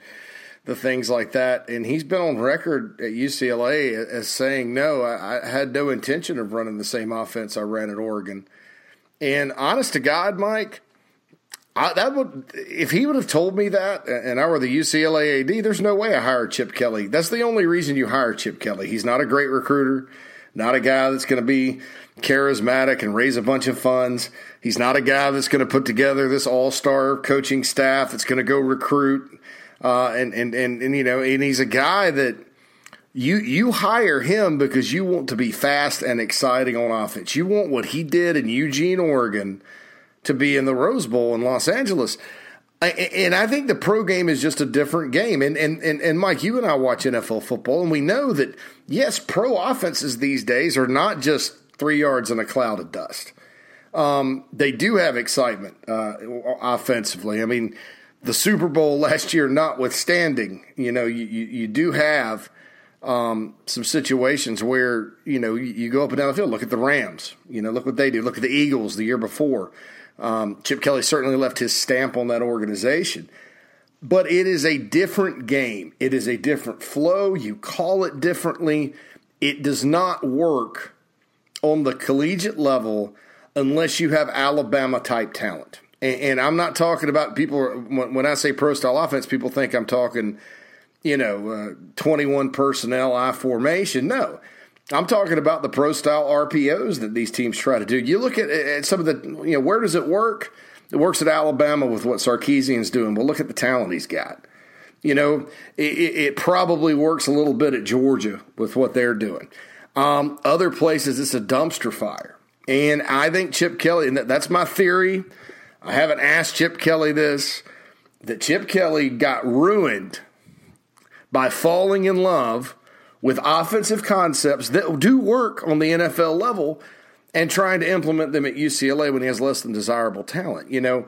Speaker 3: the things like that. And he's been on record at UCLA as saying, "No, I, I had no intention of running the same offense I ran at Oregon." And honest to God, Mike, I, that would if he would have told me that, and I were the UCLA AD, there's no way I hired Chip Kelly. That's the only reason you hire Chip Kelly. He's not a great recruiter, not a guy that's going to be charismatic and raise a bunch of funds. He's not a guy that's going to put together this all star coaching staff that's going to go recruit. Uh, and, and, and, and, you know, and he's a guy that you, you hire him because you want to be fast and exciting on offense. You want what he did in Eugene, Oregon to be in the Rose Bowl in Los Angeles. And I think the pro game is just a different game. And, and, and, and Mike, you and I watch NFL football, and we know that, yes, pro offenses these days are not just three yards in a cloud of dust. Um, they do have excitement uh, offensively. I mean, the Super Bowl last year notwithstanding, you know, you, you, you do have um, some situations where, you know, you, you, go up and down the field. Look at the Rams. You know, look what they do. Look at the Eagles the year before. Um, Chip Kelly certainly left his stamp on that organization. But it is a different game. It is a different flow. You call it differently. It does not work on the collegiate level unless you have Alabama type talent. And, and I'm not talking about people, when, I say pro style offense, people think I'm talking, you know, uh, 21 personnel, I formation. No. I'm talking about the pro style RPOs that these teams try to do. You look at, at some of the, you know, where does it work? It works at Alabama with what Sarkisian's doing. Well, look at the talent he's got. You know, it, it probably works a little bit at Georgia with what they're doing. Um, other places, it's a dumpster fire. And I think Chip Kelly, and that's my theory. I haven't asked Chip Kelly this, that Chip Kelly got ruined by falling in love with offensive concepts that do work on the NFL level and trying to implement them at UCLA when he has less than desirable talent. You know,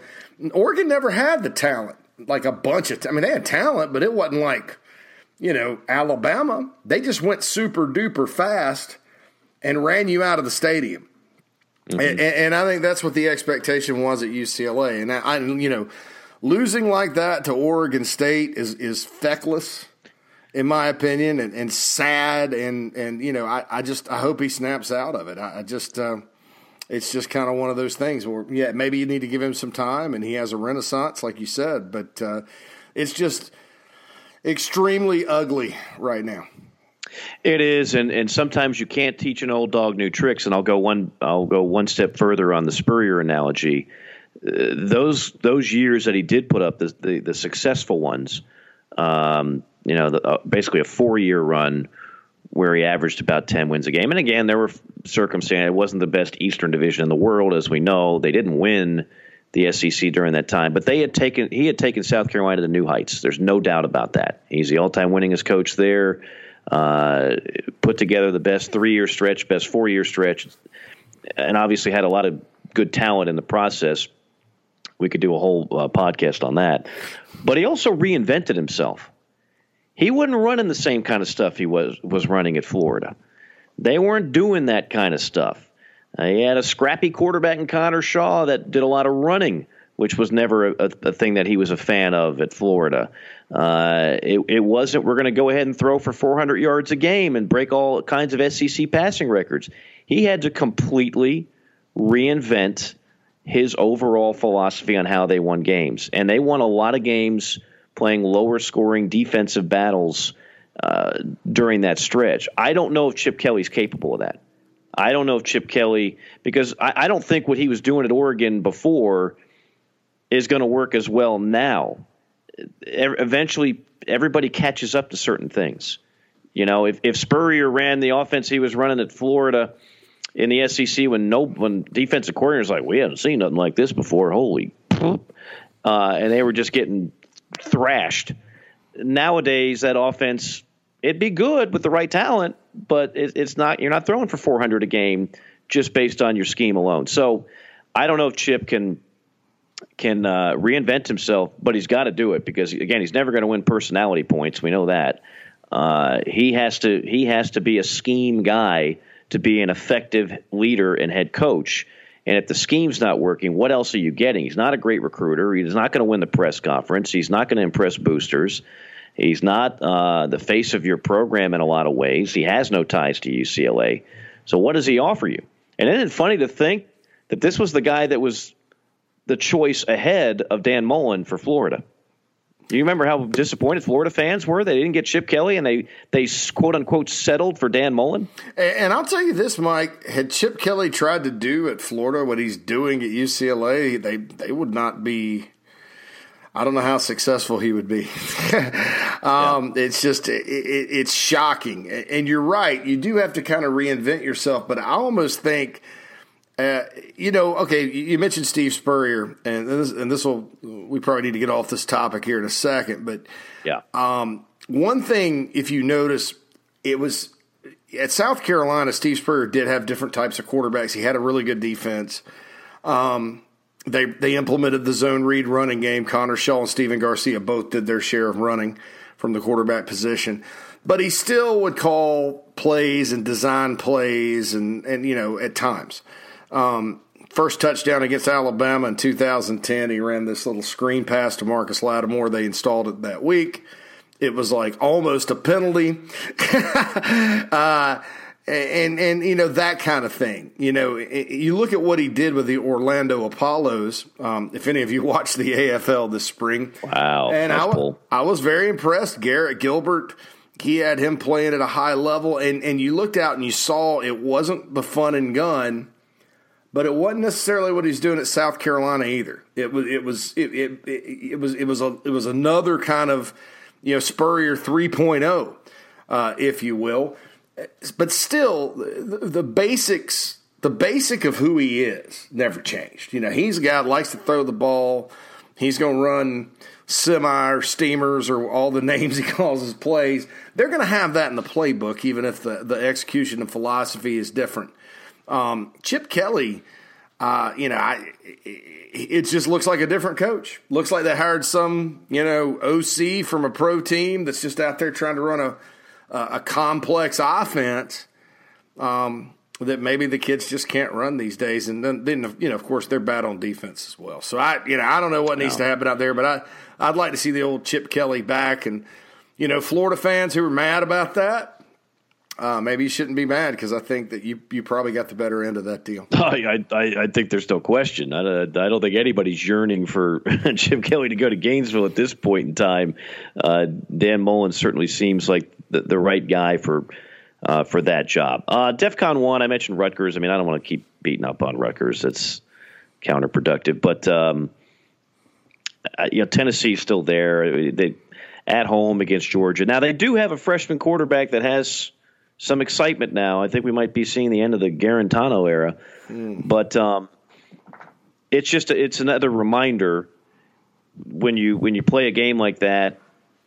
Speaker 3: Oregon never had the talent, like a bunch of, t- I mean, they had talent, but it wasn't like, you know, Alabama. They just went super duper fast and ran you out of the stadium. Mm-hmm. And, and, I think that's what the expectation was at UCLA. And I, I, you know, losing like that to Oregon State is is feckless in my opinion, and, and sad. And, and, you know, I, I just, I hope he snaps out of it. I, I just, uh, it's just kind of one of those things where, yeah, maybe you need to give him some time and he has a renaissance, like you said, but uh, it's just extremely ugly right now.
Speaker 1: It is, and, and sometimes you can't teach an old dog new tricks. And I'll go one I'll go one step further on the Spurrier analogy. Uh, those those years that he did put up the the, the successful ones, um, you know, the, uh, basically a four year run where he averaged about 10 wins a game. And again, there were circumstances. It wasn't the best Eastern division in the world, as we know. They didn't win the SEC during that time. But they had taken he had taken South Carolina to new heights. There's no doubt about that. He's the all-time winningest coach there. Uh, put together the best three-year stretch, best four-year stretch, and obviously had a lot of good talent in the process. We could do a whole uh, podcast on that. But he also reinvented himself. He wasn't running the same kind of stuff he was was running at Florida. They weren't doing that kind of stuff. Uh, he had a scrappy quarterback in Connor Shaw that did a lot of running, which was never a, a thing that he was a fan of at Florida. Uh, it, it, wasn't, we're going to go ahead and throw for 400 yards a game and break all kinds of SEC passing records. He had to completely reinvent his overall philosophy on how they won games. And they won a lot of games playing lower scoring defensive battles uh, during that stretch. I don't know if Chip Kelly's capable of that. I don't know if Chip Kelly, because I, I don't think what he was doing at Oregon before is going to work as well now. Eventually, everybody catches up to certain things. You know, if, if Spurrier ran the offense he was running at Florida in the SEC when no when defensive coordinators like we haven't seen nothing like this before, holy, uh, and they were just getting thrashed. Nowadays, that offense it'd be good with the right talent, but it, it's not. You're not throwing for 400 a game just based on your scheme alone. So I don't know if Chip can can uh, reinvent himself, but he's got to do it because again, he's never going to win personality points. We know that. Uh, he has to he has to be a scheme guy to be an effective leader and head coach. And if the scheme's not working, what else are you getting? He's not a great recruiter. He's not going to win the press conference. He's not going to impress boosters. He's not uh, the face of your program in a lot of ways. He has no ties to UCLA. So what does he offer you? And isn't it funny to think that this was the guy that was the choice ahead of Dan Mullen for Florida? Do you remember how disappointed Florida fans were? They didn't get Chip Kelly, and they they quote unquote settled for Dan Mullen.
Speaker 3: And I'll tell you this, Mike: had Chip Kelly tried to do at Florida what he's doing at UCLA, they they would not be I don't know how successful he would be. um, yeah. It's just it, it, it's shocking, and you're right. You do have to kind of reinvent yourself, but I almost think. Uh, you know, okay, you mentioned Steve Spurrier, and this, and this will we probably need to get off this topic here in a second, but
Speaker 1: yeah,
Speaker 3: um, one thing if you notice, it was at South Carolina. Steve Spurrier did have different types of quarterbacks. He had a really good defense. Um, they they implemented the zone read running game. Connor Shaw and Stephen Garcia both did their share of running from the quarterback position, but he still would call plays and design plays and and you know at times. Um, first touchdown against Alabama in 2010, he ran this little screen pass to Marcus Lattimore. They installed it that week. It was like almost a penalty. uh, and and you know that kind of thing. You know, you look at what he did with the Orlando Apollos. Um, if any of you watched the AFL this spring,
Speaker 1: wow,
Speaker 3: and I,
Speaker 1: cool.
Speaker 3: I was very impressed. Garrett Gilbert, he had him playing at a high level, and and you looked out and you saw it wasn't the fun and gun. But it wasn't necessarily what he's doing at South Carolina either. It was it was it it, it, it was it was a it was another kind of you know Spurrier 3.0, uh, if you will but still, the, the, basics, the basic of who he is, never changed. You know, he's a guy that likes to throw the ball. He's going to run semi or steamers or all the names he calls his plays. They're going to have that in the playbook, even if the, the execution and philosophy is different. Um, Chip Kelly, uh, you know, I, it just looks like a different coach. Looks like they hired some, you know, OC from a pro team that's just out there trying to run a a complex offense um, that maybe the kids just can't run these days. And then, then, you know, of course, they're bad on defense as well. So I, you know, I don't know what needs no. to happen out there, but I, I'd like to see the old Chip Kelly back. And you know, Florida fans who are mad about that, uh, maybe you shouldn't be mad because I think that you you probably got the better end of that deal.
Speaker 1: I I, I think there's no question. I, I don't think anybody's yearning for Jim Kelly to go to Gainesville at this point in time. Uh, Dan Mullen certainly seems like the, the right guy for uh, for that job. Uh, DefCon one, I mentioned Rutgers. I mean, I don't want to keep beating up on Rutgers. It's counterproductive. But um, you know, Tennessee's still there. They at home against Georgia. Now they do have a freshman quarterback that has some excitement now. I think we might be seeing the end of the Guarantano era. Mm. But um, it's just a, it's another reminder when you when you play a game like that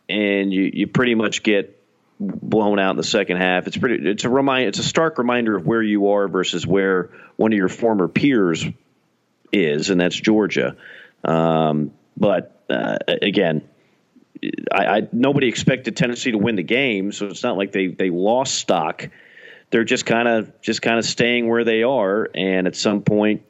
Speaker 1: and you you pretty much get blown out in the second half. It's pretty. It's a remind. It's a stark reminder of where you are versus where one of your former peers is, and that's Georgia. Um, but uh, again, I, I, nobody expected Tennessee to win the game, so it's not like they they lost stock. They're just kind of just kind of staying where they are, and at some point.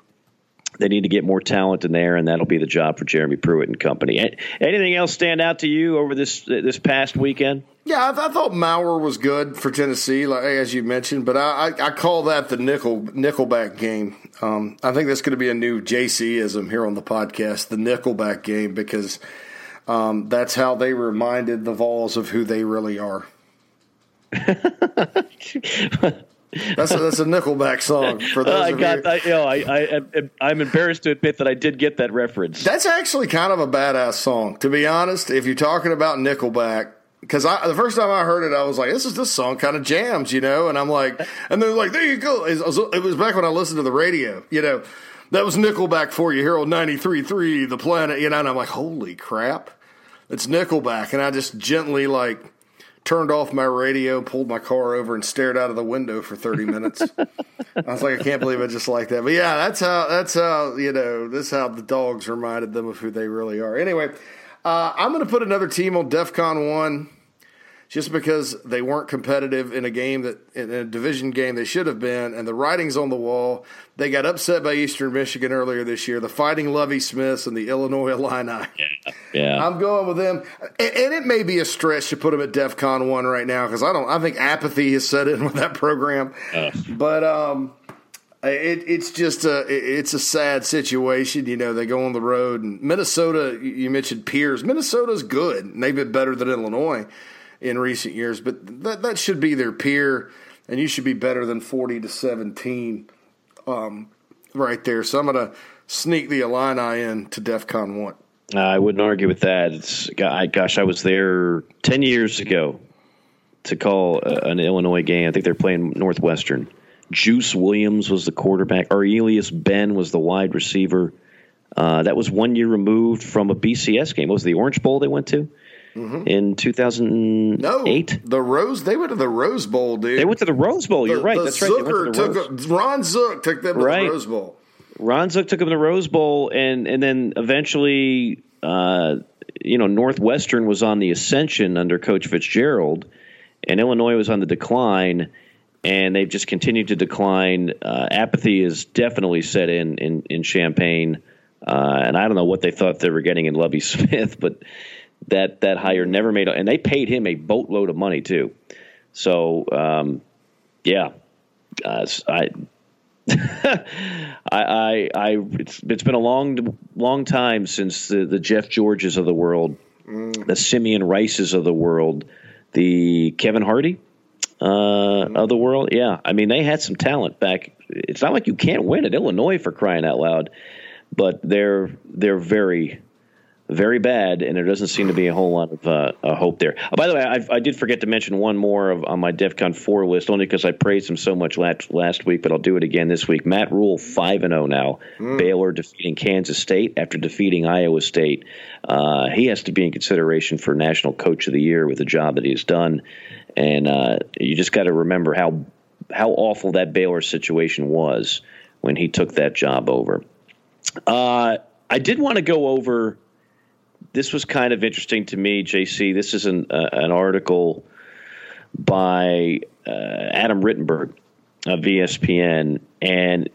Speaker 1: They need to get more talent in there, and that'll be the job for Jeremy Pruitt and company. Anything else stand out to you over this this past weekend?
Speaker 3: Yeah, I, I, thought Maurer was good for Tennessee, like, as you mentioned, but I, I, I, call that the nickel nickelback game. Um, I think that's going to be a new JCism here on the podcast, the nickelback game, because um, that's how they reminded the Vols of who they really are. that's a, that's a Nickelback song for those. Uh, I got,
Speaker 1: you. I, you know, I, I, I'm embarrassed to admit that I did get that reference.
Speaker 3: That's actually kind of a badass song, to be honest. If you're talking about Nickelback, because I the first time I heard it, I was like, "This is this song kind of jams," you know. And I'm like, and they're like, "There you go." It was, it was back when I listened to the radio, you know. That was Nickelback for you here on 93.3 The Planet, you know. And I'm like, "Holy crap, it's Nickelback!" And I just gently like turned off my radio, pulled my car over, and stared out of the window for 30 minutes. I was like, I can't believe I just like that. But yeah, that's how that's how you know this is how the dogs reminded them of who they really are. Anyway. Uh, I'm going to put another team on DEFCON one, just because they weren't competitive in a game that in a division game they should have been, and the writing's on the wall. They got upset by Eastern Michigan earlier this year. The Fighting Lovie Smiths and the Illinois Illini.
Speaker 1: Yeah, yeah.
Speaker 3: I'm going with them, and, and it may be a stretch to put them at DEFCON one right now because I don't. I think apathy has set in with that program, uh. but um, it, it's just a it's a sad situation. You know, they go on the road and Minnesota. You mentioned Pierce. Minnesota's good. And they've been better than Illinois in recent years, but that that should be their peer, and you should be better than forty to seventeen, um, right there. So I'm gonna sneak the Illini in to DefCon one.
Speaker 1: I wouldn't argue with that. It's gosh, I was there ten years ago to call an Illinois game. I think they're playing Northwestern Juice Williams was the quarterback. Arrelious Benn was the wide receiver. Uh, that was one year removed from a BCS game. What was the Orange Bowl they went to mm-hmm. in 2008?
Speaker 3: No, the Rose. They went to the Rose Bowl, dude.
Speaker 1: They went to the Rose Bowl. You're right. That's right.
Speaker 3: Zucker took a, Ron Zook took them to right. the Rose Bowl.
Speaker 1: Ron Zook took them to the Rose Bowl, and and then eventually, uh, you know, Northwestern was on the ascension under Coach Fitzgerald, and Illinois was on the decline and they've just continued to decline. Uh, apathy is definitely set in in, in Champaign, uh, and I don't know what they thought they were getting in Lovie Smith, but that that hire never made, and they paid him a boatload of money too. So um, yeah, uh, I. I, I, I, it's, it's been a long, long time since the, the Jeff Georges of the world, mm. the Simeon Rices of the world, the Kevin Hardy, uh, of the world. Yeah, I mean they had some talent back. It's not like you can't win at Illinois for crying out loud, but they're they're very very bad, and there doesn't seem to be a whole lot of uh, hope there. Oh, by the way, I, I, did forget to mention one more of, on my DefCon four list, only because I praised him so much last, last week, but I'll do it again this week. Matt Rhule, five and zero oh now. Mm. Baylor defeating Kansas State after defeating Iowa State. Uh, he has to be in consideration for National Coach of the Year with the job that he's done and uh, you just got to remember how how awful that Baylor situation was when he took that job over. Uh, I did want to go over. This was kind of interesting to me, JC. This is an uh, an article by uh, Adam Rittenberg of ESPN, and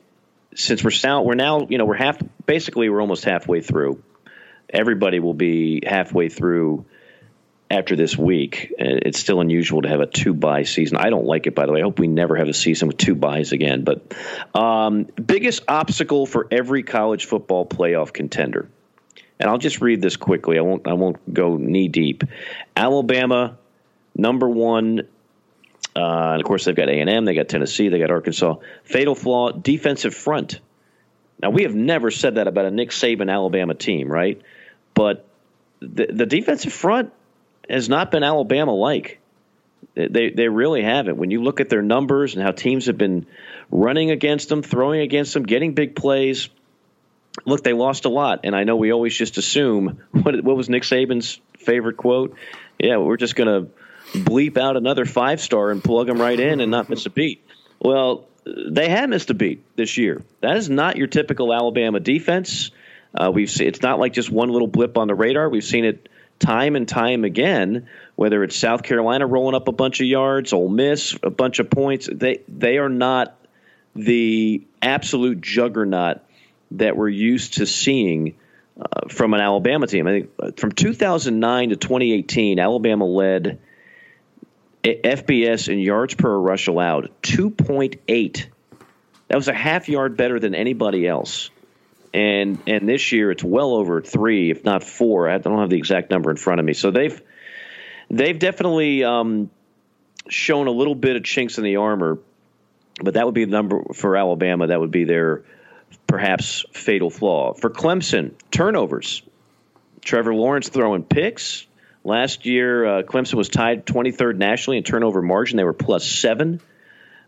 Speaker 1: since we're now we're now you know we're half basically we're almost halfway through. Everybody will be halfway through after this week. It's still unusual to have a two buy season. I don't like it, by the way. I hope we never have a season with two buys again. But um, biggest obstacle for every college football playoff contender. And I'll just read this quickly. I won't. I won't go knee deep. Alabama, number one. Uh, and of course, they've got A and M. They got Tennessee. They got Arkansas. Fatal flaw: defensive front. Now, we have never said that about a Nick Saban Alabama team, right? But the, the defensive front has not been Alabama like. They they really haven't. When you look at their numbers and how teams have been running against them, throwing against them, getting big plays, look, they lost a lot, and I know we always just assume what what was Nick Saban's favorite quote? Yeah, we're just going to bleep out another five star and plug them right in and not miss a beat. Well, they have missed a beat this year. That is not your typical Alabama defense. Uh, we've seen, it's not like just one little blip on the radar. We've seen it time and time again. Whether it's South Carolina rolling up a bunch of yards, Ole Miss a bunch of points, they they are not the absolute juggernaut that we're used to seeing uh, from an Alabama team. I think uh, from 2009 to 2018, Alabama led FBS in yards per rush allowed 2.8. That was a half yard better than anybody else. And and this year it's well over three, if not four. I don't have the exact number in front of me. So they've they've definitely um, shown a little bit of chinks in the armor, but that would be the number for Alabama. That would be their perhaps fatal flaw. For Clemson, turnovers. Trevor Lawrence throwing picks. Last year, uh, Clemson was tied 23rd nationally in turnover margin. They were plus seven.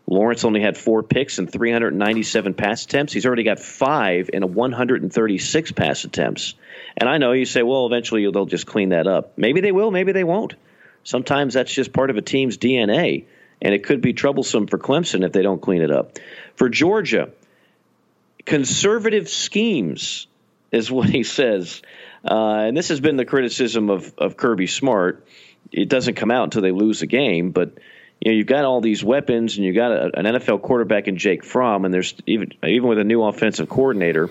Speaker 1: Lawrence only had four picks and 397 pass attempts. He's already got five in a 136 pass attempts. And I know you say, well, eventually they'll just clean that up. Maybe they will, maybe they won't. Sometimes that's just part of a team's DNA, and it could be troublesome for Clemson if they don't clean it up. For Georgia, conservative schemes is what he says. Uh, and this has been the criticism of, of Kirby Smart. It doesn't come out until they lose a game, but you know you've got all these weapons, and you've got a, an NFL quarterback in Jake Fromm, and there's even even with a new offensive coordinator,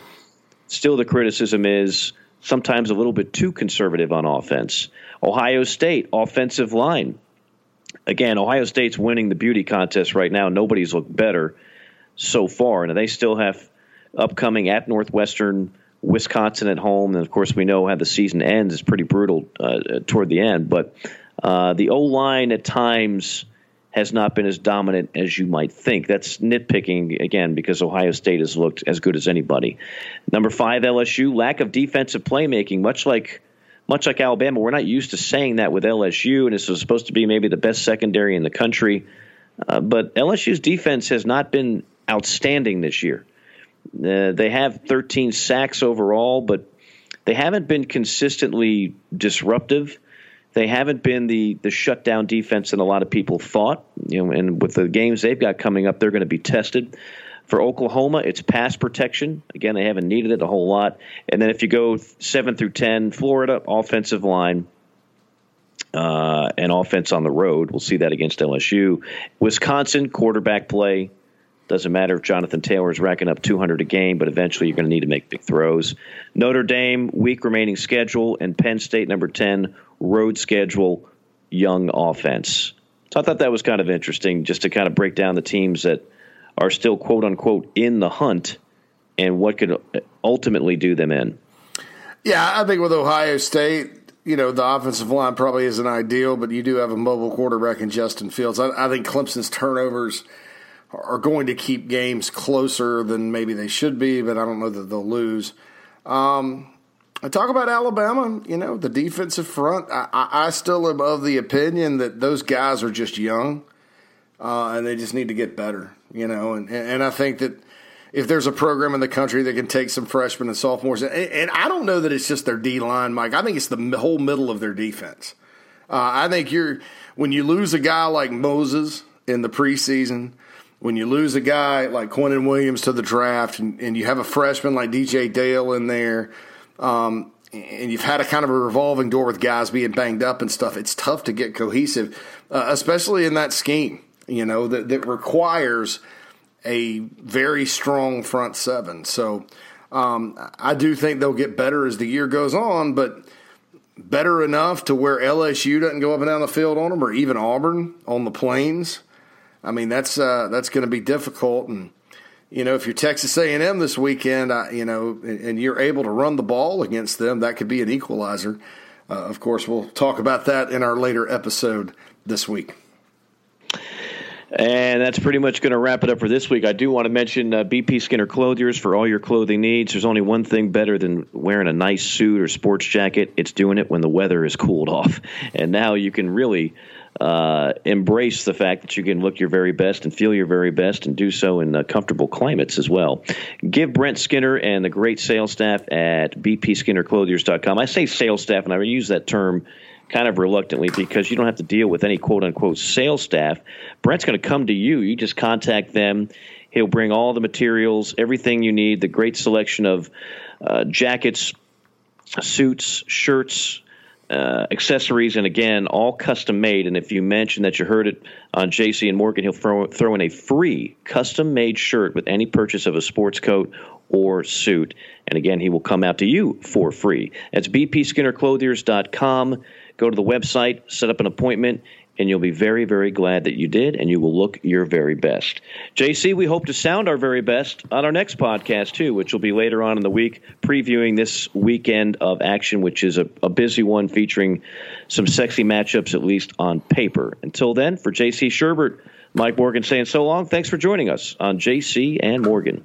Speaker 1: still the criticism is sometimes a little bit too conservative on offense. Ohio State offensive line. Again, Ohio State's winning the beauty contest right now. Nobody's looked better so far, and they still have upcoming at Northwestern, Wisconsin at home, and of course we know how the season ends. It's pretty brutal uh, toward the end, but uh, the O line at times has not been as dominant as you might think. That's nitpicking again because Ohio State has looked as good as anybody. Number five, LSU lack of defensive playmaking, much like much like Alabama. We're not used to saying that with LSU, and was supposed to be maybe the best secondary in the country. Uh, but LSU's defense has not been outstanding this year. Uh, they have 13 sacks overall, but they haven't been consistently disruptive. They haven't been the the shutdown defense that a lot of people thought. You know, and with the games they've got coming up, they're going to be tested. For Oklahoma, it's pass protection. Again, they haven't needed it a whole lot. And then if you go seven through ten, Florida offensive line. Uh, and offense on the road. We'll see that against LSU. Wisconsin quarterback play. Doesn't matter if Jonathan Taylor is racking up 200 a game, but eventually you're going to need to make big throws. Notre Dame, weak remaining schedule, and Penn State, number 10, road schedule, young offense. So I thought that was kind of interesting just to kind of break down the teams that are still, quote unquote, in the hunt and what could ultimately do them in.
Speaker 3: Yeah, I think with Ohio State, you know, the offensive line probably isn't ideal, but you do have a mobile quarterback in Justin Fields. I, I think Clemson's turnovers – are going to keep games closer than maybe they should be, but I don't know that they'll lose. Um, I talk about Alabama, you know, the defensive front. I, I, still am of the opinion that those guys are just young uh, and they just need to get better, you know. And, and I think that if there's a program in the country that can take some freshmen and sophomores, and, and I don't know that it's just their D line, Mike. I think it's the whole middle of their defense. Uh, I think you're when you lose a guy like Moses in the preseason when you lose a guy like Quinnen Williams to the draft and, and you have a freshman like DJ Dale in there, um, and you've had a kind of a revolving door with guys being banged up and stuff, it's tough to get cohesive, uh, especially in that scheme, you know, that, that requires a very strong front seven. So um, I do think they'll get better as the year goes on, but better enough to where LSU doesn't go up and down the field on them, or even Auburn on the plains. I mean, that's uh, that's going to be difficult. And you know, if you're Texas A&M this weekend, I, you know, and you're able to run the ball against them, that could be an equalizer. Uh, of course, we'll talk about that in our later episode this week.
Speaker 1: And that's pretty much going to wrap it up for this week. I do want to mention uh, BP Skinner Clothiers for all your clothing needs. There's only one thing better than wearing a nice suit or sports jacket. It's doing it when the weather is cooled off. And now you can really uh, embrace the fact that you can look your very best and feel your very best and do so in uh, comfortable climates as well. Give Brent Skinner and the great sales staff at bpskinnerclothiers.com. I say sales staff, and I use that term kind of reluctantly because you don't have to deal with any quote unquote sales staff. Brent's going to come to you. You just contact them. He'll bring all the materials, everything you need, the great selection of uh, jackets, suits, shirts, uh, accessories, and again, all custom made. And if you mention that you heard it on JC and Morgan, he'll throw, throw in a free custom made shirt with any purchase of a sports coat or suit. And again, he will come out to you for free. That's bpskinnerclothiers.com. Go to the website, set up an appointment, and you'll be very, very glad that you did, and you will look your very best. JC, we hope to sound our very best on our next podcast, too, which will be later on in the week, previewing this weekend of action, which is a, a busy one featuring some sexy matchups, at least on paper. Until then, for JC Shurburtt, Mike Morgan saying so long. Thanks for joining us on JC and Morgan.